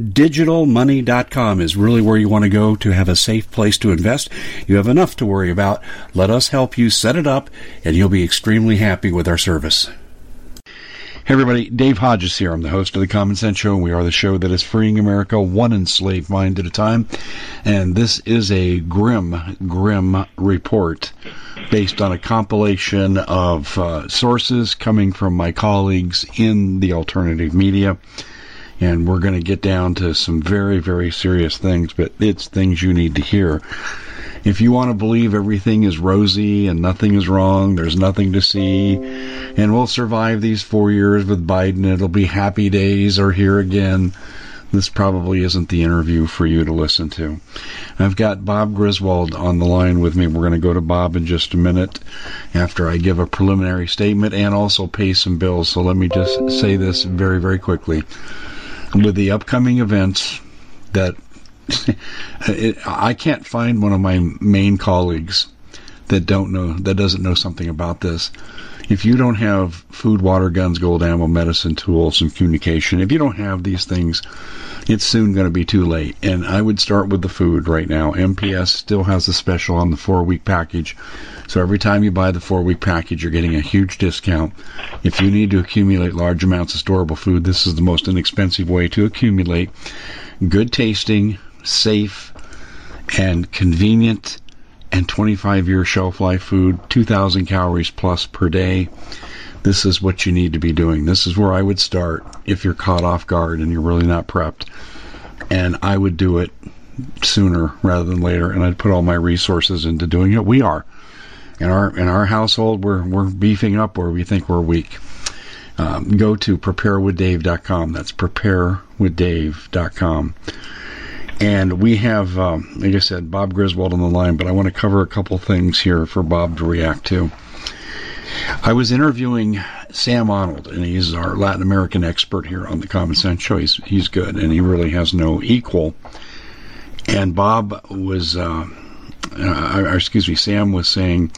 MyDigitalMoney.com is really where you want to go to have a safe place to invest. You have enough to worry about. Let us help you set it up, and you'll be extremely happy with our service. Hey everybody, Dave Hodges here. I'm the host of the Common Sense Show. And we are the show that is freeing America one enslaved mind at a time. And this is a grim, grim report based on a compilation of uh, sources coming from my colleagues in the alternative media. And we're going to get down to some very, very serious things, but it's things you need to hear if you want to believe everything is rosy and nothing is wrong, there's nothing to see, and we'll survive these four years with Biden, it'll be happy days or here again, this probably isn't the interview for you to listen to. I've got Bob Griswold on the line with me. We're going to go to Bob in just a minute after I give a preliminary statement and also pay some bills. So let me just say this very, very quickly. With the upcoming events that it, I can't find one of my main colleagues that don't know that doesn't know something about this. If you don't have food, water, guns, gold, ammo, medicine, tools, and communication, if you don't have these things, it's soon going to be too late. And I would start with the food right now. MPS still has a special on the four week package. So every time you buy the four week package, you're getting a huge discount. If you need to accumulate large amounts of storable food, this is the most inexpensive way to accumulate good tasting, safe, and convenient and 25 year shelf life food, 2,000 calories plus per day. This is what you need to be doing. This is where I would start if you're caught off guard and you're really not prepped. And I would do it sooner rather than later, and I'd put all my resources into doing it. We are in our in our household. We're we're beefing up where we think we're weak. Um, go to preparewithdave.com. That's preparewithdave.com. And we have, um, like I said, Bob Griswold on the line, but I want to cover a couple things here for Bob to react to. I was interviewing Sam Arnold, and he's our Latin American expert here on the Common Sense Show. He's, he's good, and he really has no equal. And Bob was, uh, uh, excuse me, Sam was saying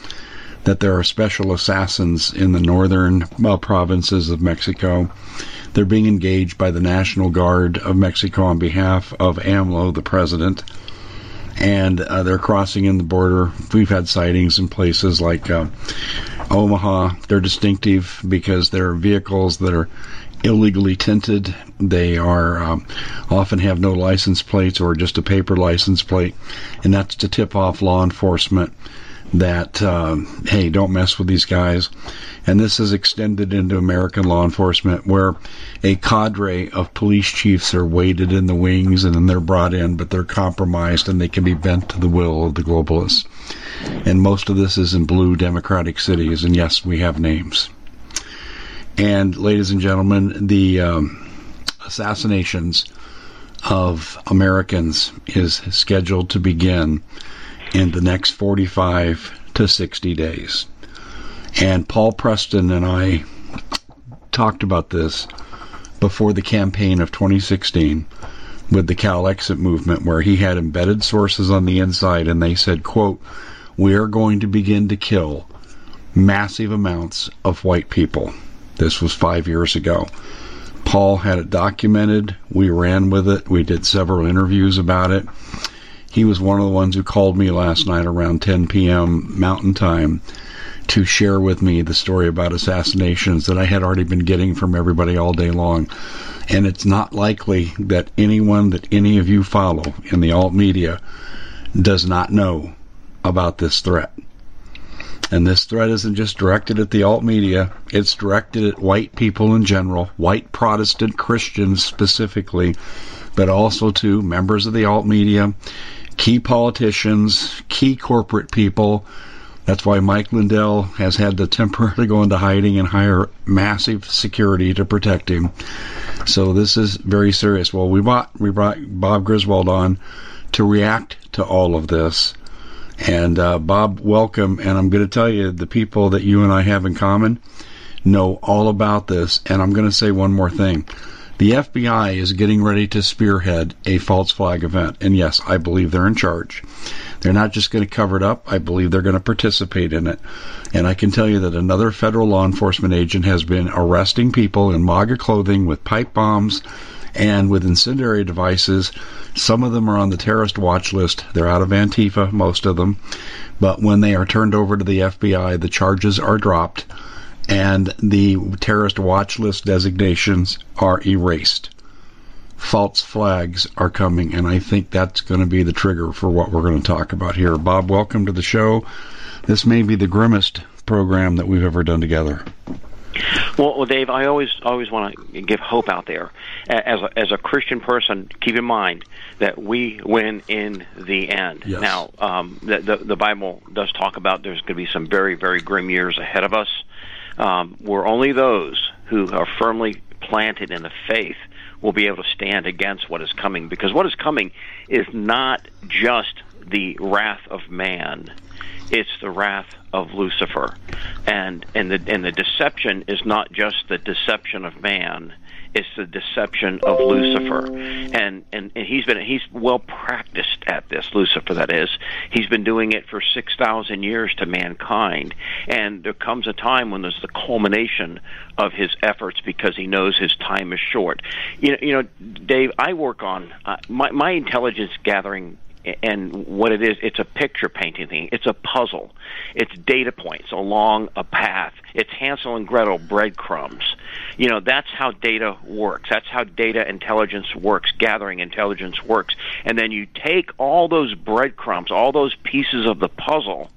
that there are special assassins in the northern uh, provinces of Mexico they're being engaged by the National Guard of Mexico on behalf of AMLO, the president, and uh, they're crossing in the border. We've had sightings in places like uh, Omaha. They're distinctive because they're vehicles that are illegally tinted. They are um, often have no license plates or just a paper license plate, and that's to tip off law enforcement that um, hey, don't mess with these guys. And this is extended into American law enforcement, where a cadre of police chiefs are waited in the wings and then they're brought in, but they're compromised and they can be bent to the will of the globalists. And most of this is in blue democratic cities, and yes, we have names. And ladies and gentlemen, the um, assassinations of Americans is scheduled to begin in the next 45 to 60 days. And Paul Preston and I talked about this before the campaign of 2016 with the Calexit movement where he had embedded sources on the inside and they said, quote, we are going to begin to kill massive amounts of white people. This was five years ago. Paul had it documented. We ran with it. We did several interviews about it. He was one of the ones who called me last night around 10 p.m. Mountain Time to share with me the story about assassinations that I had already been getting from everybody all day long. And it's not likely that anyone that any of you follow in the alt media does not know about this threat. And this threat isn't just directed at the alt media, it's directed at white people in general, white Protestant Christians specifically, but also to members of the alt media key politicians, key corporate people. That's why Mike Lindell has had to temporarily go into hiding and hire massive security to protect him. So this is very serious. Well, we brought we brought Bob Griswold on to react to all of this. And uh, Bob, welcome. And I'm going to tell you the people that you and I have in common know all about this. And I'm going to say one more thing. The FBI is getting ready to spearhead a false flag event. And yes, I believe they're in charge. They're not just going to cover it up. I believe they're going to participate in it. And I can tell you that another federal law enforcement agent has been arresting people in MAGA clothing with pipe bombs and with incendiary devices. Some of them are on the terrorist watch list. They're out of Antifa, most of them. But when they are turned over to the FBI, the charges are dropped and the terrorist watch list designations are erased. False flags are coming, and I think that's going to be the trigger for what we're going to talk about here. Bob, welcome to the show. This may be the grimmest program that we've ever done together. Well, Dave, I always always want to give hope out there. As a, as a Christian person, keep in mind that we win in the end. Yes. Now, um, the, the the Bible does talk about there's going to be some very very grim years ahead of us um, where only those who are firmly planted in the faith will be able to stand against what is coming. Because what is coming is not just the wrath of man; it's the wrath of Lucifer, and and the and the deception is not just the deception of man it's the deception of Lucifer, and, and and he's been he's well practiced at this. Lucifer, that is, he's been doing it for six thousand years to mankind, and there comes a time when there's the culmination of his efforts because he knows his time is short. You know, you know, Dave, I work on uh, my my intelligence gathering and what it is, it's a picture painting thing. It's a puzzle. It's data points along a path. It's Hansel and Gretel breadcrumbs. You know, that's how data works. That's how data intelligence works, gathering intelligence works. And then you take all those breadcrumbs, all those pieces of the puzzle,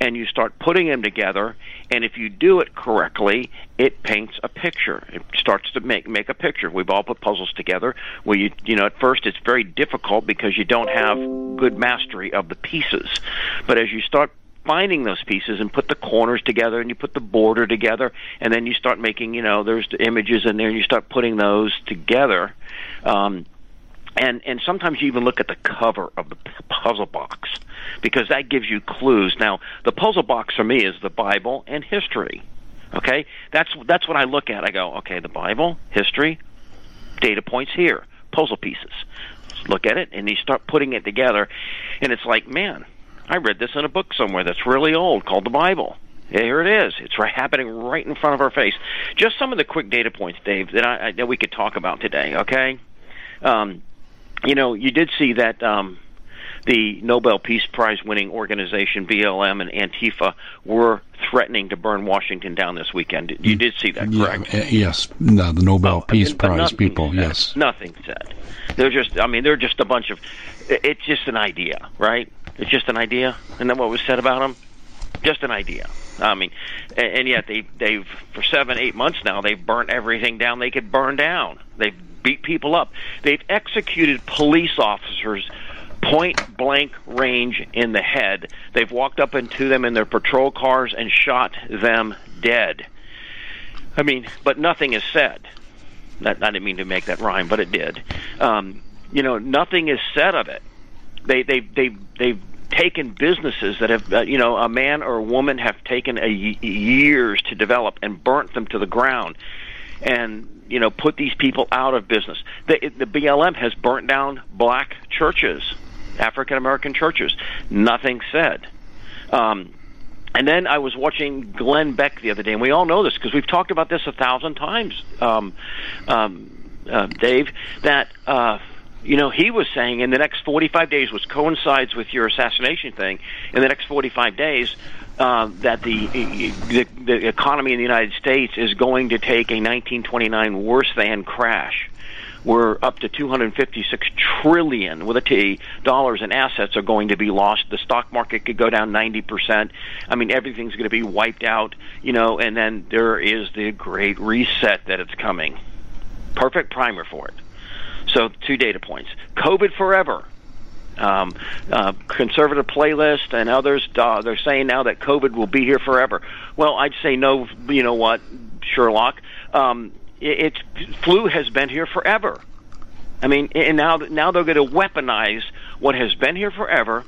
and you start putting them together and if you do it correctly it paints a picture. It starts to make make a picture. We've all put puzzles together. Where you you know at first it's very difficult because you don't have good mastery of the pieces. But as you start finding those pieces and put the corners together and you put the border together and then you start making you know there's the images in there and you start putting those together um and and sometimes you even look at the cover of the puzzle box because that gives you clues. Now, the puzzle box for me is the Bible and history. Okay, that's that's what I look at. I go, okay, the Bible, history, data points here, puzzle pieces. look at it, and you start putting it together, and it's like, man, I read this in a book somewhere that's really old called the Bible. Here it is. It's right, happening right in front of our face. Just some of the quick data points, Dave, that I that we could talk about today. Okay, um, you know, you did see that um, the Nobel Peace Prize winning organization BLM and Antifa were threatening to burn Washington down this weekend. You did see that, correct? Yeah, yes, no, the Nobel oh, Peace Prize people. Yes, nothing said. They're just. I mean, they're just a bunch of. It's just an idea, right? It's just an idea, and then what was said about them. Just an idea. I mean, and, and yet they they've for seven eight months now they've burnt everything down they could burn down. They've beat people up. They've executed police officers point blank range in the head. They've walked up into them in their patrol cars and shot them dead. I mean, but nothing is said. I didn't mean to make that rhyme, but it did. Um, you know, nothing is said of it. They they they they've taken businesses that have uh, you know a man or a woman have taken a years to develop and burnt them to the ground and you know put these people out of business the the BLM has burnt down black churches African American churches nothing said um and then I was watching Glenn Beck the other day, and we all know this because we've talked about this a thousand times, um, um, uh, Dave. That uh, you know, he was saying in the next 45 days, which coincides with your assassination thing, in the next 45 days, uh, that the, the the economy in the United States is going to take a 1929 worse than crash. We're up to 256 trillion with a T dollars in assets are going to be lost. The stock market could go down 90 percent. I mean, everything's going to be wiped out. You know, and then there is the great reset that it's coming. Perfect primer for it. So two data points. COVID forever. Um, uh, conservative playlist and others uh, they're saying now that COVID will be here forever. Well, I'd say no. You know what, Sherlock? Um, it, it flu has been here forever. I mean, and now now they're going to weaponize what has been here forever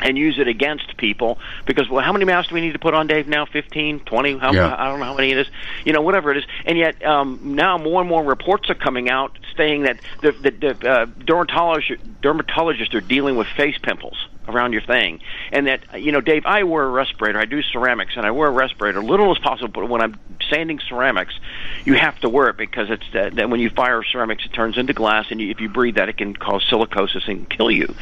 and use it against people because well how many masks do we need to put on Dave now 15 20 how, Yeah. I don't know how many it is you know whatever it is and yet um now more and more reports are coming out saying that the the, the uh, dermatologist dermatologists are dealing with face pimples around your thing. And that you know Dave I wear a respirator. I do ceramics and I wear a respirator little as possible but when I'm sanding ceramics you have to wear it because it's that, that when you fire ceramics it turns into glass and you, if you breathe that it can cause silicosis and kill you.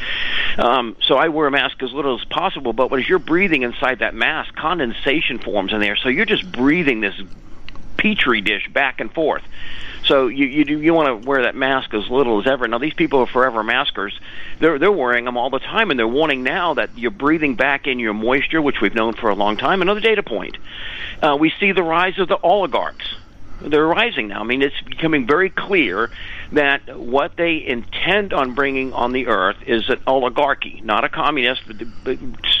Um, so I wear a mask as little as possible but as you're breathing inside that mask condensation forms in there. So you're just breathing this petri dish back and forth. So you you do you want to wear that mask as little as ever. Now these people are forever maskers. They're they're wearing them all the time, and they're warning now that you're breathing back in your moisture, which we've known for a long time. Another data point: uh, we see the rise of the oligarchs. They're rising now. I mean, it's becoming very clear that what they intend on bringing on the earth is an oligarchy, not a communist,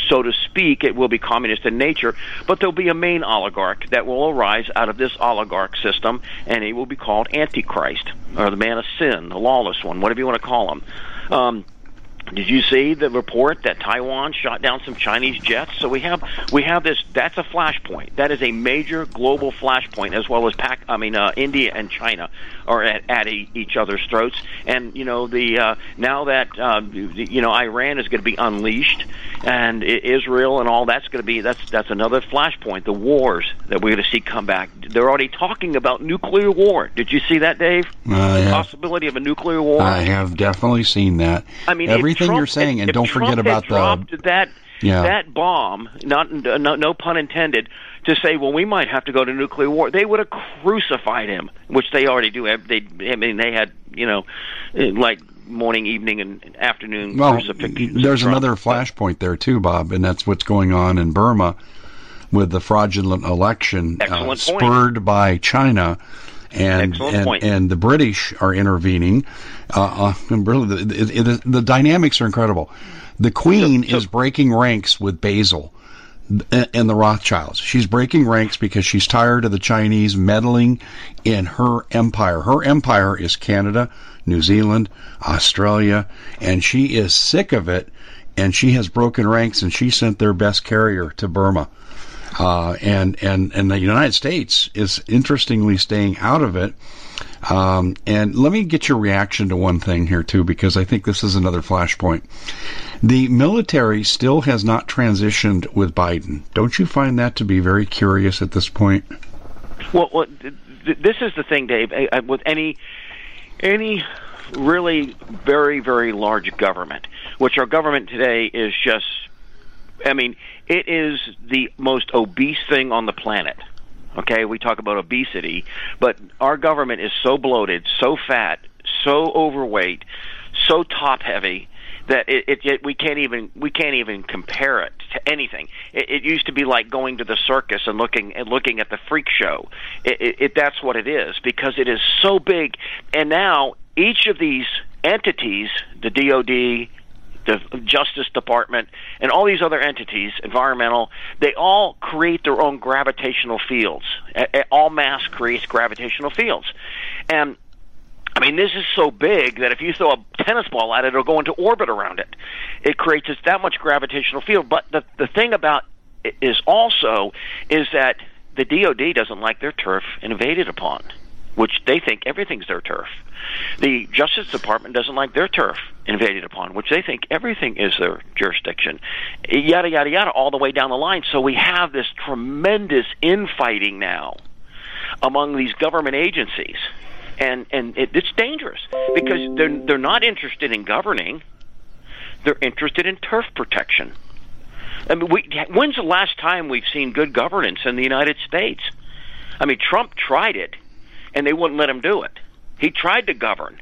so to speak. It will be communist in nature, but there'll be a main oligarch that will arise out of this oligarch system, and he will be called Antichrist or the man of sin, the lawless one, whatever you want to call him. Um, did you see the report that Taiwan shot down some Chinese jets? So we have we have this. That's a flashpoint. That is a major global flashpoint, as well as Pac. I mean, uh, India and China are at, at e- each other's throats. And you know, the uh, now that uh, you know Iran is going to be unleashed, and Israel and all that's going to be that's that's another flashpoint. The wars that we're going to see come back. They're already talking about nuclear war. Did you see that, Dave? I have, Possibility of a nuclear war. I have definitely seen that. I mean, if everything Trump you're saying, and don't Trump forget about the that Yeah. that bomb. Not no, no pun intended. To say, well, we might have to go to nuclear war. They would have crucified him, which they already do. They, I mean, they had you know, like morning, evening, and afternoon Well, there's another flashpoint there too, Bob, and that's what's going on in Burma with the fraudulent election uh, spurred by China. And and, and the British are intervening. Uh, uh, the, the, the dynamics are incredible. The Queen So- so- is breaking ranks with Basel and and the Rothschilds. She's breaking ranks because she's tired of the Chinese meddling in her empire. Her empire is Canada, New Zealand, Australia, and she is sick of it. And she has broken ranks, and she sent their best carrier to Burma. Uh, and and and the United States is interestingly staying out of it. Um, and let me get your reaction to one thing here too, because I think this is another flashpoint. The military still has not transitioned with Biden. Don't you find that to be very curious at this point? Well, well th- th- this is the thing, Dave. With any any really very very large government, which our government today is just, I mean, it is the most obese thing on the planet. Okay, we talk about obesity, but our government is so bloated, so fat, so overweight, so top heavy that it, it, it we can't even we can't even compare it to anything. It, it used to be like going to the circus and looking and looking at the freak show. It, it, it that's what it is because it is so big, and now each of these entities, the DoD, the Justice Department, and all these other entities, environmental, they all create their own gravitational fields. All mass creates gravitational fields. And I mean, this is so big that if you throw a tennis ball at it, it'll go into orbit around it. It creates that much gravitational field. But the the thing about is also is that the DoD doesn't like their turf invaded upon, which they think everything's their turf. The Justice Department doesn't like their turf invaded upon, which they think everything is their jurisdiction. Yada yada yada, all the way down the line. So we have this tremendous infighting now among these government agencies and and it, it's dangerous because they're they're not interested in governing; they're interested in turf protection. I mean, we, when's the last time we've seen good governance in the United States? I mean, Trump tried it, and they wouldn't let him do it. He tried to govern,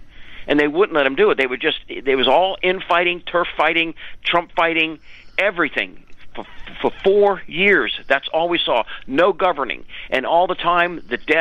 and they wouldn't let him do it. They would just there was all infighting, turf fighting, Trump fighting, everything for, for four years. That's all we saw. No governing, and all the time the debt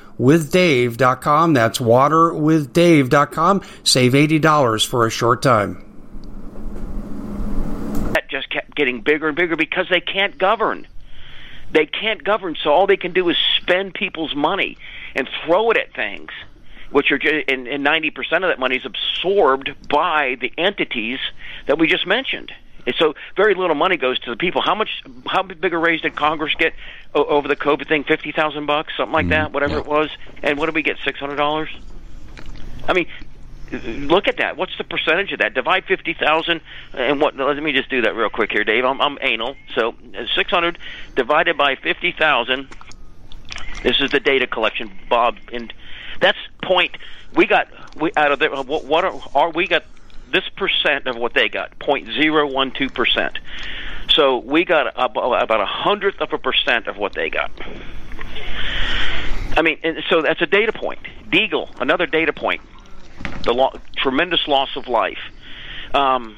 waterwithdave.com. That's waterwithdave.com. Save $80 for a short time. That just kept getting bigger and bigger because they can't govern. They can't govern, so all they can do is spend people's money and throw it at things, which are and, and 90% of that money is absorbed by the entities that we just mentioned. And so very little money goes to the people. How much? How big a raise did Congress get over the COVID thing? Fifty thousand bucks, something like mm, that, whatever it was. And what did we get? Six hundred dollars. I mean, look at that. What's the percentage of that? Divide fifty thousand, and what? Let me just do that real quick here, Dave. I'm, I'm anal. So six hundred divided by fifty thousand. This is the data collection, Bob, and that's point. We got we out of there. What, what are, are we got? This percent of what they got, 0.012 percent. So we got about a hundredth of a percent of what they got. I mean, so that's a data point. Deagle, another data point. The lo- tremendous loss of life. Um,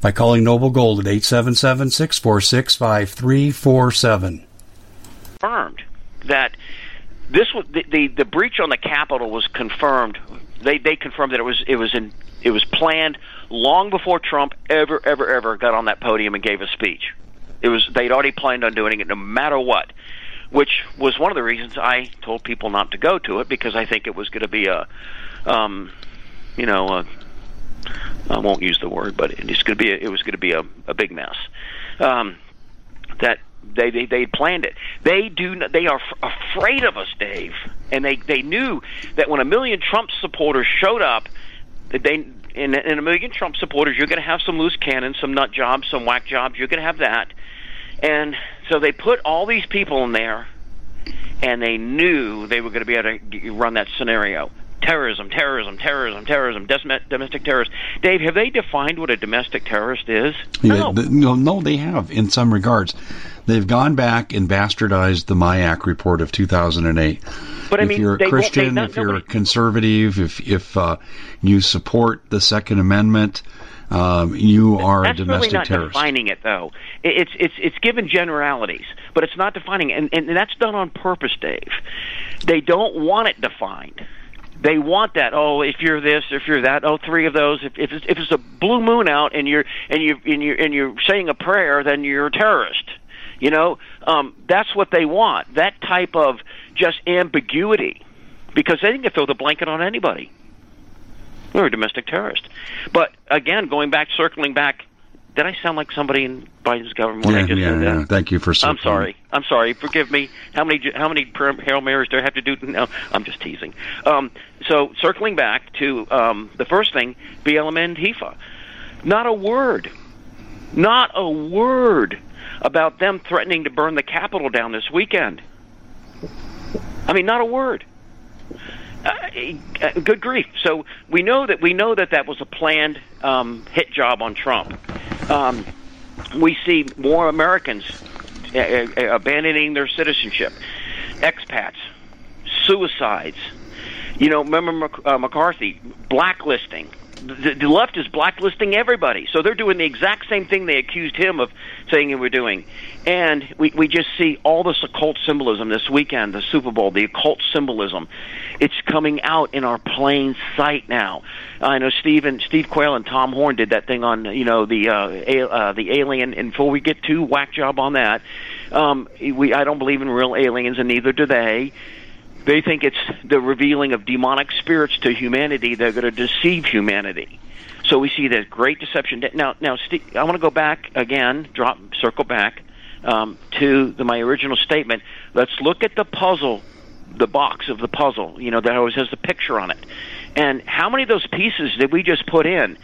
by calling Noble Gold at 877 646 5347. Confirmed that this was the, the, the breach on the Capitol was confirmed. They they confirmed that it was it was in it was planned long before Trump ever ever ever got on that podium and gave a speech. It was they'd already planned on doing it no matter what, which was one of the reasons I told people not to go to it because I think it was going to be a, um, you know, a I won't use the word, but it's going to be a, it was going to be a, a big mess. Um, that they, they they planned it. They do they are f- afraid of us, Dave, and they they knew that when a million Trump supporters showed up, that they in, in a million Trump supporters, you're going to have some loose cannons, some nut jobs, some whack jobs. You're going to have that, and so they put all these people in there, and they knew they were going to be able to run that scenario terrorism, terrorism, terrorism, terrorism, domestic terrorist. Dave, have they defined what a domestic terrorist is? No. Yeah, no, no, they have in some regards. They've gone back and bastardized the MIAC report of 2008. But I if mean, you're a Christian, not, if you're nobody... a conservative, if if uh, you support the Second Amendment, um, you are That's a domestic really not terrorist. defining it, though. It's it's it's given generalities, but it's not defining, and and that's done on purpose, Dave. They don't want it defined they want that. Oh, if you're this, if you're that. Oh, three of those. If if it's, if it's a blue moon out and you're and you and you and you're saying a prayer, then you're a terrorist. You know, um, that's what they want. That type of just ambiguity, because they can throw the blanket on anybody. We're a domestic terrorist. But again, going back, circling back did I sound like somebody in Biden's government when yeah, I just yeah, said that? Yeah. Thank you for. Saying I'm sorry. I'm sorry. Forgive me. How many how many hail marys do I have to do? No, I'm just teasing. Um, so circling back to um, the first thing, BLM Antifa. Not a word. Not a word about them threatening to burn the Capitol down this weekend. I mean, not a word. Uh, uh, good grief! So we know that we know that that was a planned um, hit job on Trump. Um, we see more Americans uh, abandoning their citizenship, expats, suicides. You know, remember McCarthy blacklisting the, the left is blacklisting everybody. So they're doing the exact same thing they accused him of saying they were doing. And we, we just see all this occult symbolism this weekend, the Super Bowl, the occult symbolism. It's coming out in our plain sight now. I know Steve and Steve Quayle and Tom Horn did that thing on you know the uh, a, uh, the alien. And before we get too whack job on that, um, we I don't believe in real aliens, and neither do they. They think it's the revealing of demonic spirits to humanity. They're going to deceive humanity. So we see that great deception. Now, now, Steve, I want to go back again, drop, circle back um, to the, my original statement. Let's look at the puzzle, the box of the puzzle. You know that always has the picture on it, and how many of those pieces did we just put in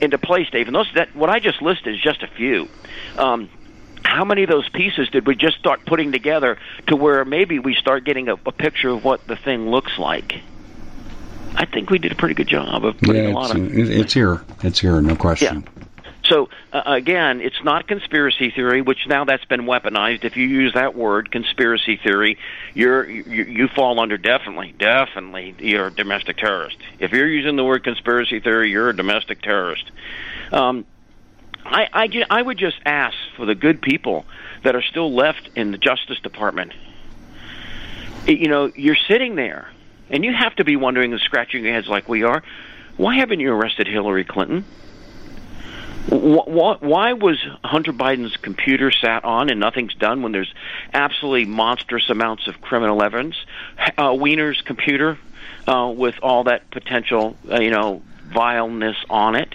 into place, Dave? And those that what I just listed is just a few. Um, how many of those pieces did we just start putting together to where maybe we start getting a, a picture of what the thing looks like? I think we did a pretty good job of putting yeah, a lot of. It's here. It's here. No question. Yeah. So uh, again, it's not conspiracy theory, which now that's been weaponized. If you use that word, conspiracy theory, you're you, you fall under definitely, definitely, you're a domestic terrorist. If you're using the word conspiracy theory, you're a domestic terrorist. Um, I, I, I would just ask for the good people that are still left in the Justice Department. You know, you're sitting there, and you have to be wondering and scratching your heads like we are. Why haven't you arrested Hillary Clinton? Why was Hunter Biden's computer sat on and nothing's done when there's absolutely monstrous amounts of criminal evidence? Uh, Weiner's computer uh, with all that potential, uh, you know, vileness on it.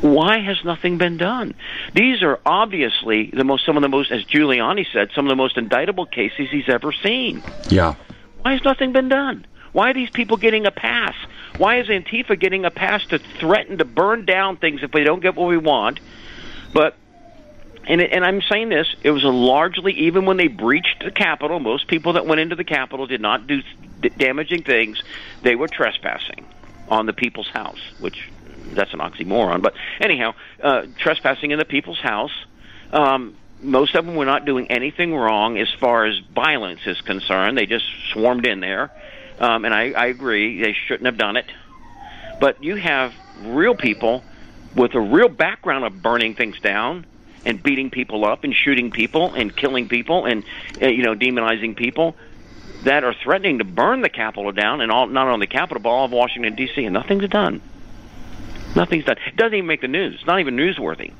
Why has nothing been done? These are obviously the most, some of the most, as Giuliani said, some of the most indictable cases he's ever seen. Yeah. Why has nothing been done? Why are these people getting a pass? Why is Antifa getting a pass to threaten to burn down things if we don't get what we want? But and it, and I'm saying this, it was a largely even when they breached the Capitol, most people that went into the Capitol did not do damaging things. They were trespassing on the people's house, which that's an oxymoron. But anyhow, uh, trespassing in the people's house. Um, most of them were not doing anything wrong as far as violence is concerned. They just swarmed in there, um, and I, I agree they shouldn't have done it. But you have real people with a real background of burning things down and beating people up and shooting people and killing people and uh, you know demonizing people that are threatening to burn the Capitol down and all not only the Capitol but all of Washington D.C. and nothing's done. Nothing's done. It doesn't even make the news. It's not even newsworthy.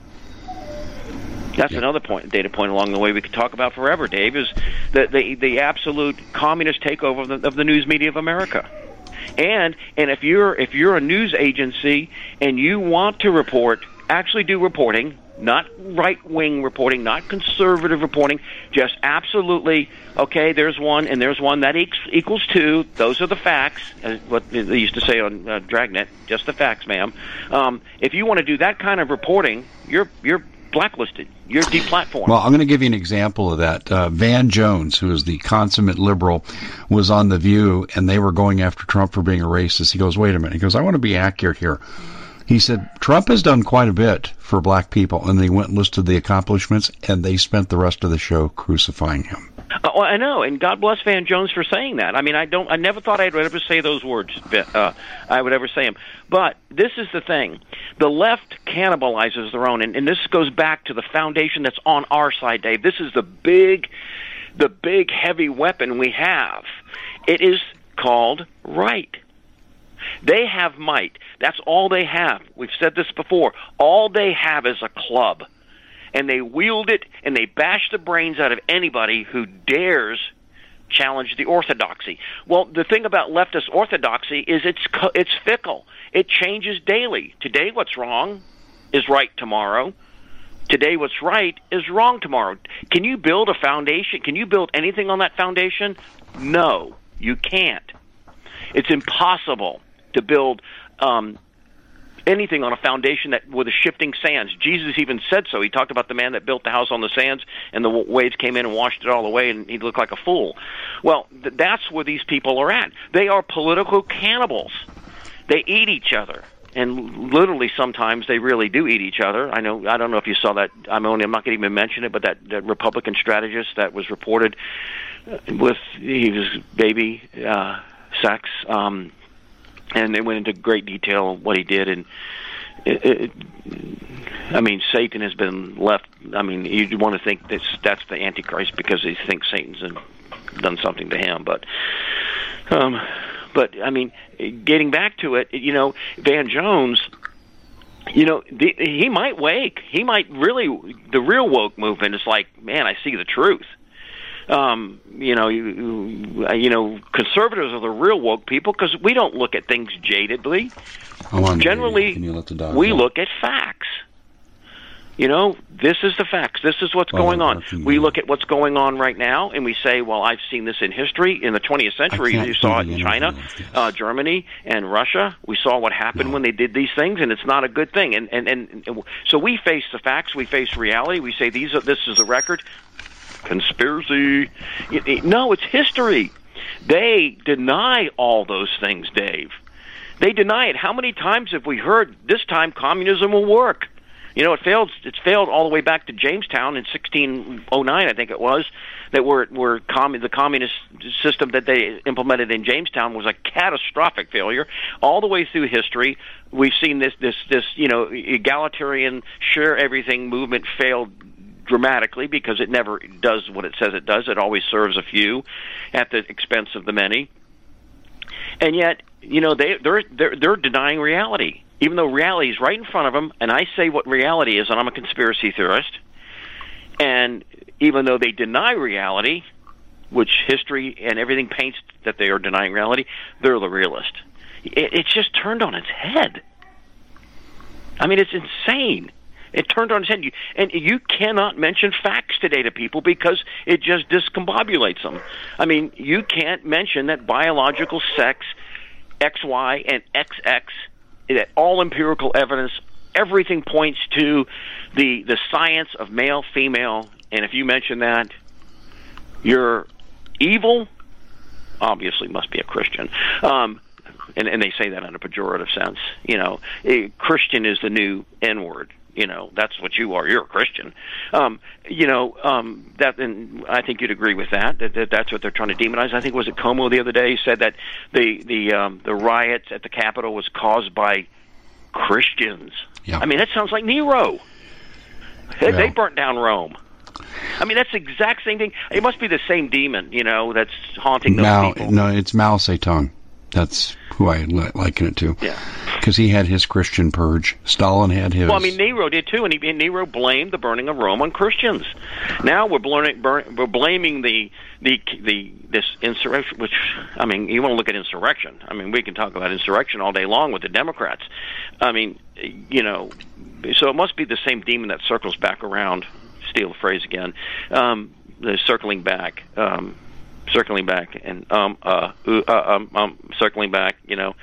That's yeah. another point, data point along the way we could talk about forever, Dave, is the the, the absolute communist takeover of the, of the news media of America. And and if you're if you're a news agency and you want to report, actually do reporting, not right wing reporting, not conservative reporting, just absolutely okay. There's one, and there's one that equals two. Those are the facts. What they used to say on uh, Dragnet, just the facts, ma'am. Um, if you want to do that kind of reporting, you're you're blacklisted. You're deplatformed. Well, I'm going to give you an example of that. Uh, Van Jones, who is the consummate liberal, was on The View, and they were going after Trump for being a racist. He goes, wait a minute. He goes, I want to be accurate here. He said, Trump has done quite a bit for black people. And they went and listed the accomplishments, and they spent the rest of the show crucifying him. Oh, I know, and God bless Van Jones for saying that. I mean, I don't, I never thought I'd ever say those words. Uh, I would ever say them. But this is the thing: the left cannibalizes their own, and, and this goes back to the foundation that's on our side, Dave. This is the big, the big heavy weapon we have. It is called right. They have might. That's all they have. We've said this before. All they have is a club and they wield it and they bash the brains out of anybody who dares challenge the orthodoxy. Well, the thing about leftist orthodoxy is it's it's fickle. It changes daily. Today what's wrong is right tomorrow. Today what's right is wrong tomorrow. Can you build a foundation? Can you build anything on that foundation? No, you can't. It's impossible to build um, anything on a foundation that with a shifting sands. Jesus even said so. He talked about the man that built the house on the sands, and the waves came in and washed it all away, and he looked like a fool. Well, th- that's where these people are at. They are political cannibals. They eat each other. And literally, sometimes they really do eat each other. I know. I don't know if you saw that. I'm only. I'm not going to even mention it, but that, that Republican strategist that was reported with his baby uh, sex. Um, and they went into great detail on what he did and it, it, I mean, Satan has been left. I mean, you want to think that's that's the Antichrist because he thinks Satan's done something to him. But, um, but I mean, getting back to it, you know, Van Jones, you know, the, he might wake. He might really. The real woke movement is like, man, I see the truth um, you know, you, you know, conservatives are the real woke people because we don't look at things jadedly. Generally, we look at facts. You know, this is the facts. This is what's well, going on. We look at what's going on right now, and we say, "Well, I've seen this in history. In the 20th century, you saw it in China, uh, Germany, and Russia. We saw what happened no. when they did these things, and it's not a good thing. And, and and so we face the facts. We face reality. We say these are this is the record conspiracy. No, it's history. They deny all those things, Dave. They deny it. How many times have we heard this time communism will work? You know, it failed. It's failed all the way back to Jamestown in 1609, I think it was. That were were com- the communist system that they implemented in Jamestown was a catastrophic failure. All the way through history, we've seen this this this you know egalitarian share everything movement failed dramatically because it never does what it says it does. It always serves a few at the expense of the many. And yet, you know, they they're they're, they're denying reality, even though reality is right in front of them. And I say what reality is, and I'm a conspiracy theorist. And even though they deny reality, which history and everything paints that they are denying reality, they're the realist. It, it's just turned on its head. I mean, it's insane. It turned on its head. You, and you cannot mention facts today to people because it just discombobulates them. I mean, you can't mention that biological sex, XY and XX, that all empirical evidence everything points to the the science of male female, and if you mention that, you're evil. Obviously, must be a Christian. Um, and, and they say that in a pejorative sense. You know, a Christian is the new N word you know that's what you are you're a christian um you know um that and i think you'd agree with that that, that that's what they're trying to demonize i think was it Cuomo the other day said that the the um the riots at the capitol was caused by christians yeah. i mean that sounds like nero they, yeah. they burnt down rome I mean, that's the exact same thing. It must be the same demon, you know, that's haunting those Mao, people. No, it's Mao Zedong. That's who I liken it to. Yeah. Because he had his Christian purge. Stalin had his. Well, I mean, Nero did too, and, he, and Nero blamed the burning of Rome on Christians. Now we're, blaming, burn, we're blaming the the the this insurrection. Which I mean, you want to look at insurrection. I mean, we can talk about insurrection all day long with the Democrats. I mean, you know, so it must be the same demon that circles back around. Steal the phrase again. Um, the circling back. Um, circling back and um uh, uh um, um circling back you know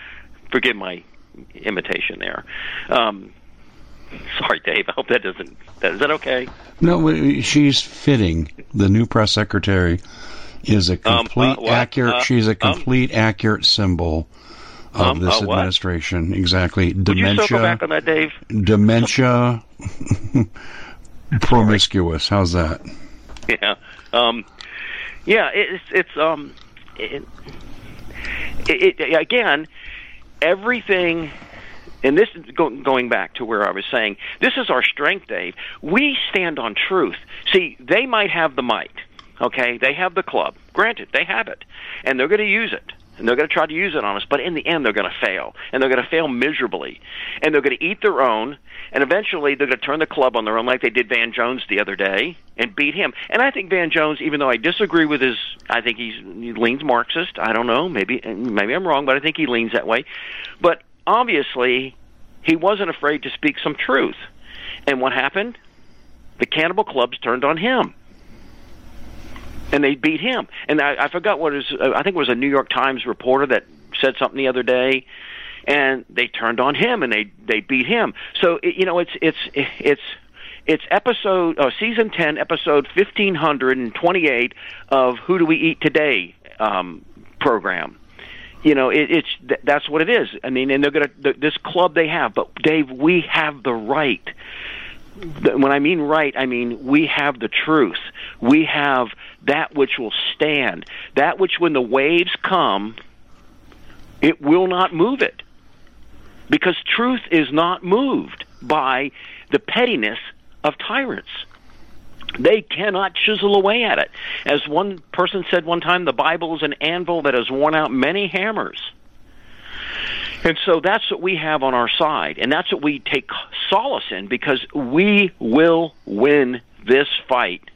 forgive my imitation there. Um sorry dave i hope that doesn't is that okay? No she's fitting. The new press secretary is a complete um, uh, accurate uh, she's a complete um, accurate symbol of um, this uh, administration. Exactly. Dementia you circle back on that dave? Dementia. Promiscuous. How's that? Yeah. Um yeah, it's it's um, it, it, it again, everything and this is going back to where I was saying, this is our strength, Dave. We stand on truth. See, they might have the might, okay? They have the club. Granted, they have it, and they're going to use it and they're going to try to use it on us. But in the end, they're going to fail, and they're going to fail miserably, and they're going to eat their own, and eventually they're going to turn the club on their own, like they did Van Jones the other day, and beat him. And I think Van Jones, even though I disagree with his, I think he's, he leans Marxist. I don't know, maybe maybe I'm wrong, but I think he leans that way. But obviously, he wasn't afraid to speak some truth. And what happened? The cannibal clubs turned on him and they beat him. And I, I forgot what is. Uh, I think it was a New York Times reporter that said something the other day, and they turned on him and they they beat him. So it, you know, it's it's it's it's episode uh, season ten, episode fifteen hundred and twenty eight of Who Do We Eat Today um, program. You know, it, it's th- that's what it is. I mean, and they're gonna th- this club they have, but Dave, we have the right. When I mean right, I mean we have the truth. We have that which will stand, that which when the waves come, it will not move it. Because truth is not moved by the pettiness of tyrants. They cannot chisel away at it. As one person said one time, the Bible is an anvil that has worn out many hammers. And so that's what we have on our side, and that's what we take solace in because we will win this fight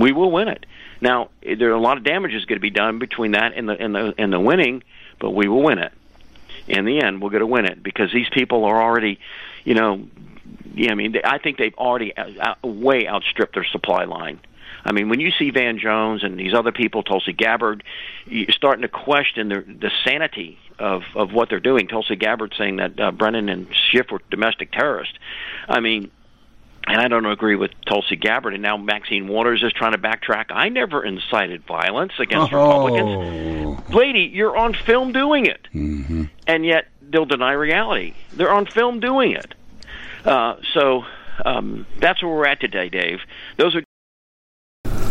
we will win it. Now, there are a lot of damages going to be done between that and the and the and the winning, but we will win it. In the end, we're going to win it because these people are already, you know, yeah. I mean, I think they've already out, way outstripped their supply line. I mean, when you see Van Jones and these other people, Tulsi Gabbard, you're starting to question the, the sanity of, of what they're doing. Tulsi Gabbard saying that uh, Brennan and Schiff were domestic terrorists. I mean, and I don't agree with Tulsi Gabbard, and now Maxine Waters is trying to backtrack. I never incited violence against oh. Republicans. Lady, you're on film doing it, mm-hmm. and yet they'll deny reality. They're on film doing it. Uh, so um, that's where we're at today, Dave. Those are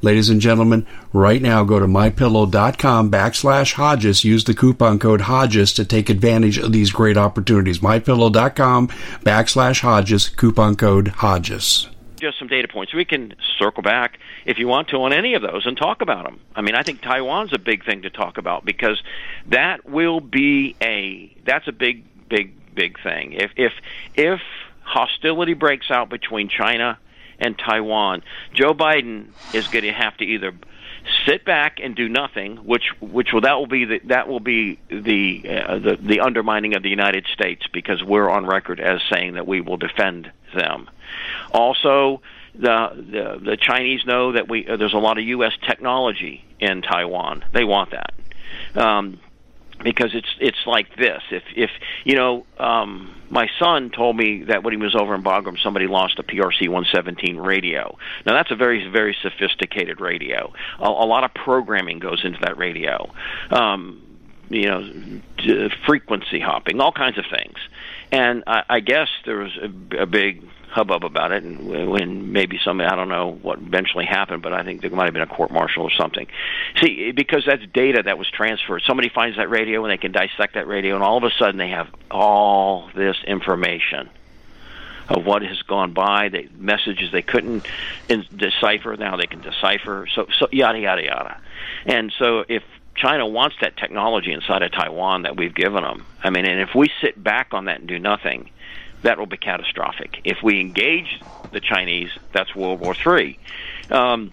Ladies and gentlemen, right now go to mypillow.com backslash Hodges. Use the coupon code Hodges to take advantage of these great opportunities. Mypillow.com backslash Hodges, coupon code Hodges just some data points. We can circle back if you want to on any of those and talk about them. I mean, I think Taiwan's a big thing to talk about because that will be a that's a big big big thing. If if if hostility breaks out between China and Taiwan. Joe Biden is going to have to either sit back and do nothing, which which will that will be the, that will be the, uh, the the undermining of the United States because we're on record as saying that we will defend them. Also, the the, the Chinese know that we uh, there's a lot of U.S. technology in Taiwan. They want that. Um, because it's it's like this. If if you know, um, my son told me that when he was over in Bagram, somebody lost a PRC 117 radio. Now that's a very very sophisticated radio. A, a lot of programming goes into that radio. Um, you know, frequency hopping, all kinds of things. And I, I guess there was a, a big hubbub about it, and when maybe some I don't know what eventually happened, but I think there might have been a court martial or something. See, because that's data that was transferred. Somebody finds that radio and they can dissect that radio, and all of a sudden they have all this information of what has gone by, the messages they couldn't in, decipher now they can decipher. So, so yada yada yada. And so if China wants that technology inside of Taiwan that we've given them. I mean, and if we sit back on that and do nothing, that will be catastrophic. If we engage the Chinese, that's World War III. Um,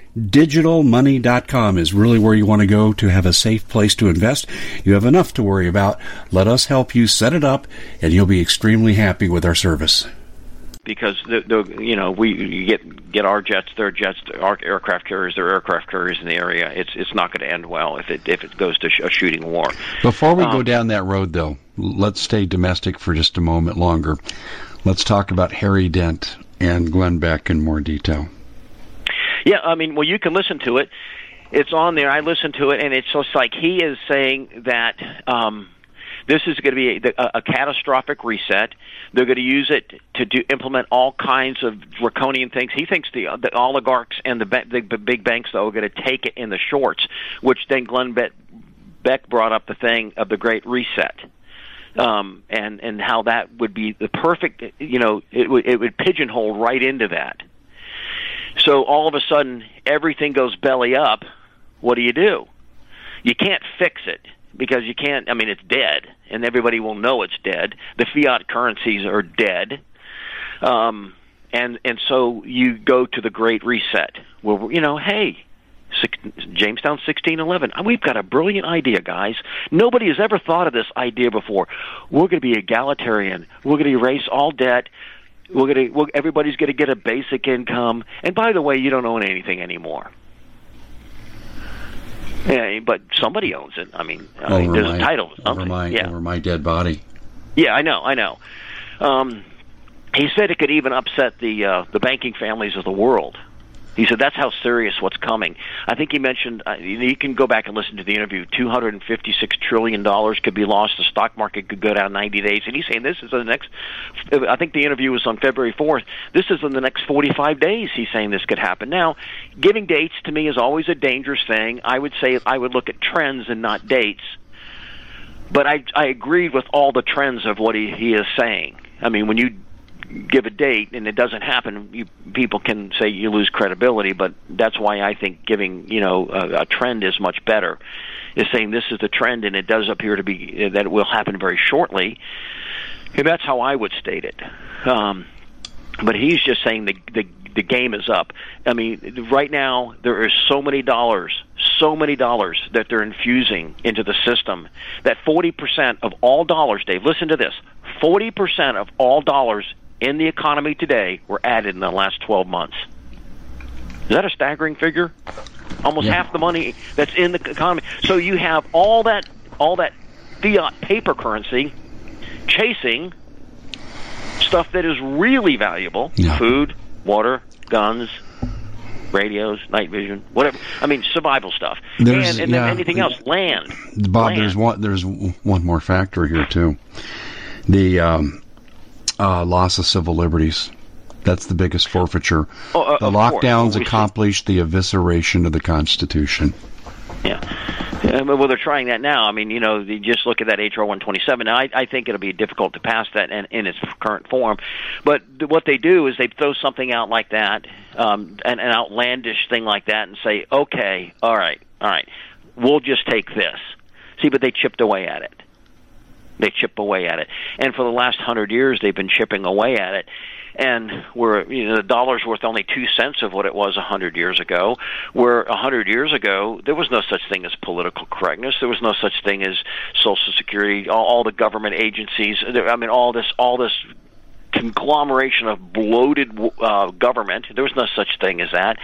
MyDigitalMoney.com is really where you want to go to have a safe place to invest. You have enough to worry about. Let us help you set it up, and you'll be extremely happy with our service because the, the you know we get get our jets, their jets, our aircraft carriers, their aircraft carriers in the area. It's it's not going to end well if it if it goes to a shooting war. Before we um, go down that road, though, let's stay domestic for just a moment longer. Let's talk about Harry Dent and Glenn Beck in more detail. Yeah, I mean, well, you can listen to it. It's on there. I listened to it, and it's just like he is saying that. Um, this is going to be a, a, a catastrophic reset. They're going to use it to do implement all kinds of draconian things. He thinks the, the oligarchs and the, the, the big banks though are going to take it in the shorts, which then Glenn Beck brought up the thing of the Great Reset. Um, and and how that would be the perfect, you know, it would it would pigeonhole right into that. So all of a sudden, everything goes belly up. What do you do? You can't fix it because you can't. I mean, it's dead, and everybody will know it's dead. The fiat currencies are dead, um, and and so you go to the Great Reset, where you know, hey, six, Jamestown 1611. We've got a brilliant idea, guys. Nobody has ever thought of this idea before. We're going to be egalitarian. We're going to erase all debt. We're going to. We're, everybody's going to get a basic income. And by the way, you don't own anything anymore. Yeah, but somebody owns it. I mean, I mean there's my, a title. Over my yeah. over my dead body. Yeah, I know, I know. Um, he said it could even upset the uh, the banking families of the world. He said that's how serious what's coming. I think he mentioned uh, you can go back and listen to the interview. Two hundred and fifty-six trillion dollars could be lost. The stock market could go down ninety days, and he's saying this is the next. I think the interview was on February fourth. This is in the next forty-five days. He's saying this could happen. Now, giving dates to me is always a dangerous thing. I would say I would look at trends and not dates. But I I agreed with all the trends of what he he is saying. I mean, when you give a date and it doesn't happen, you, people can say you lose credibility. But that's why I think giving you know a, a trend is much better. Is saying this is the trend and it does appear to be that it will happen very shortly. And that's how I would state it. Um, but he's just saying the the the game is up. I mean, right now there is so many dollars, so many dollars that they're infusing into the system that 40% of all dollars, Dave, listen to this. 40% of all dollars in the economy today were added in the last 12 months. Is that a staggering figure? Almost yeah. half the money that's in the economy. So you have all that all that fiat paper currency chasing stuff that is really valuable: Yeah. food, water, guns, radios, night vision, whatever. I mean, survival stuff, There's- and, and yeah. then anything else, land. Bob, Land. there's one. There's one more factor here too. The um, uh, loss of civil liberties. That's the biggest forfeiture. Oh, uh, the lockdowns see- accomplished the evisceration of the Constitution. Yeah. Uh, well, they're trying that now. I mean, you know, you just look at that HR 127. Now, I, I think it'll be difficult to pass that in, in its current form. But th- what they do is they throw something out like that, um, an, an outlandish thing like that, and say, okay, all right, all right, we'll just take this. See, but they chipped away at it. They chip away at it. And for the last hundred years, they've been chipping away at it and we're you know the dollar's worth only two cents of what it was a hundred years ago. Where a hundred years ago there was no such thing as political correctness. There was no such thing as Social Security. All, all the government agencies. I mean, all this all this conglomeration of bloated uh, government. There was no such thing as that.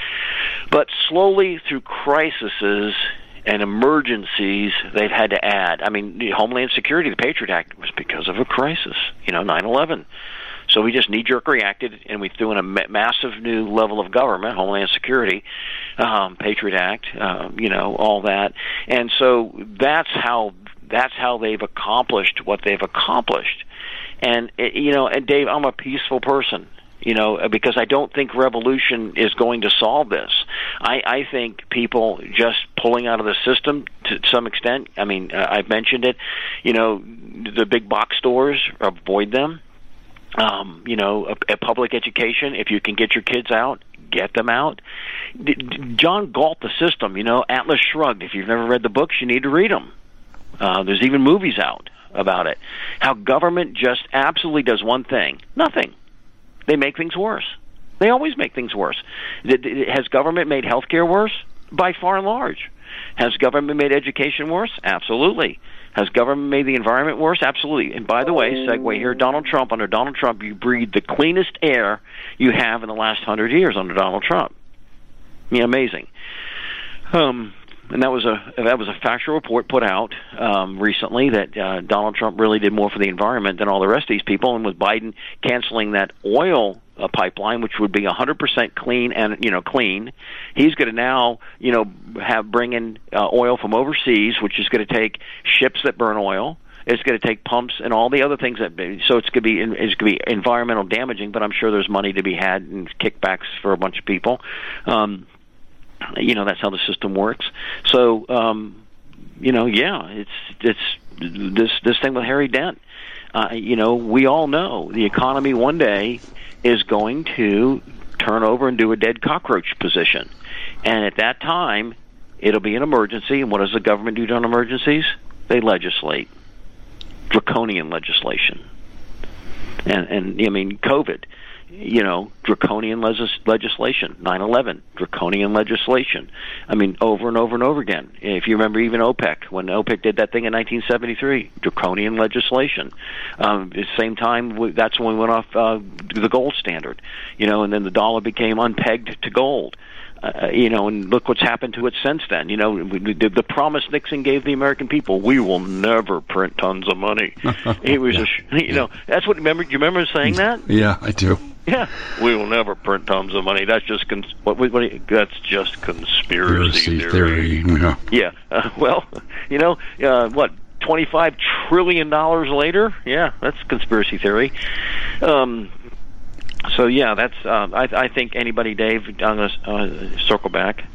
But slowly through crises and emergencies they've had to add. I mean, Homeland Security, the Patriot Act was because of a crisis. You know, nine eleven. So we just knee jerk reacted, and we threw in a massive new level of government, Homeland Security, um, Patriot Act, um, you know, all that, and so that's how that's how they've accomplished what they've accomplished. And it, you know, and Dave, I'm a peaceful person you know, because I don't think revolution is going to solve this. I, I think people just pulling out of the system to some extent. I mean, uh, I've mentioned it. You know, the big box stores, avoid them. Um, you know, a, a public education. If you can get your kids out, get them out. D- John Galt, the system. You know, Atlas Shrugged. If you've never read the books, you need to read them. Uh, there's even movies out about it. How government just absolutely does one thing: nothing they make things worse. They always make things worse. Has government made healthcare worse? By far and large. Has government made education worse? Absolutely. Has government made the environment worse? Absolutely. And by the way, segue here, Donald Trump, under Donald Trump, you breathe the cleanest air you have in the last hundred years under Donald Trump. Yeah, amazing. Um, and that was a that was a factual report put out um, recently that uh, Donald Trump really did more for the environment than all the rest of these people, and with Biden canceling that oil uh, pipeline, which would be 100% clean and you know clean, he's going to now you know have bring in uh, oil from overseas, which is going to take ships that burn oil. It's going to take pumps and all the other things that so it's going to be it's going to be environmental damaging. But I'm sure there's money to be had and kickbacks for a bunch of people. Um, you know that's how the system works. So um, you know, yeah, it's it's this this thing with Harry Dent. Uh, you know, we all know the economy one day is going to turn over and do a dead cockroach position, and at that time, it'll be an emergency. And what does the government do during emergencies? They legislate draconian legislation, and and I mean COVID you know, draconian legis- legislation, 9/11, draconian legislation. I mean, over and over and over again. If you remember, even OPEC, when OPEC did that thing in 1973, draconian legislation. Um, at the same time, that's when we went off uh, the gold standard, you know, and then the dollar became unpegged to gold. Uh, you know, and look what's happened to it since then. You know, we, the, the promise Nixon gave the American people: we will never print tons of money. it was, a, you know, that's what. Remember, do you remember saying that? Yeah, I do. Yeah, we will never print tons of money. That's just cons- what, what, what that's just conspiracy, Conspiracy theory. theory. Yeah. Yeah. Uh, well, you know, uh, what twenty-five trillion dollars later? Yeah, that's conspiracy theory. Um, so yeah, that's. Uh, I, I think anybody, Dave. I'm going to uh, circle back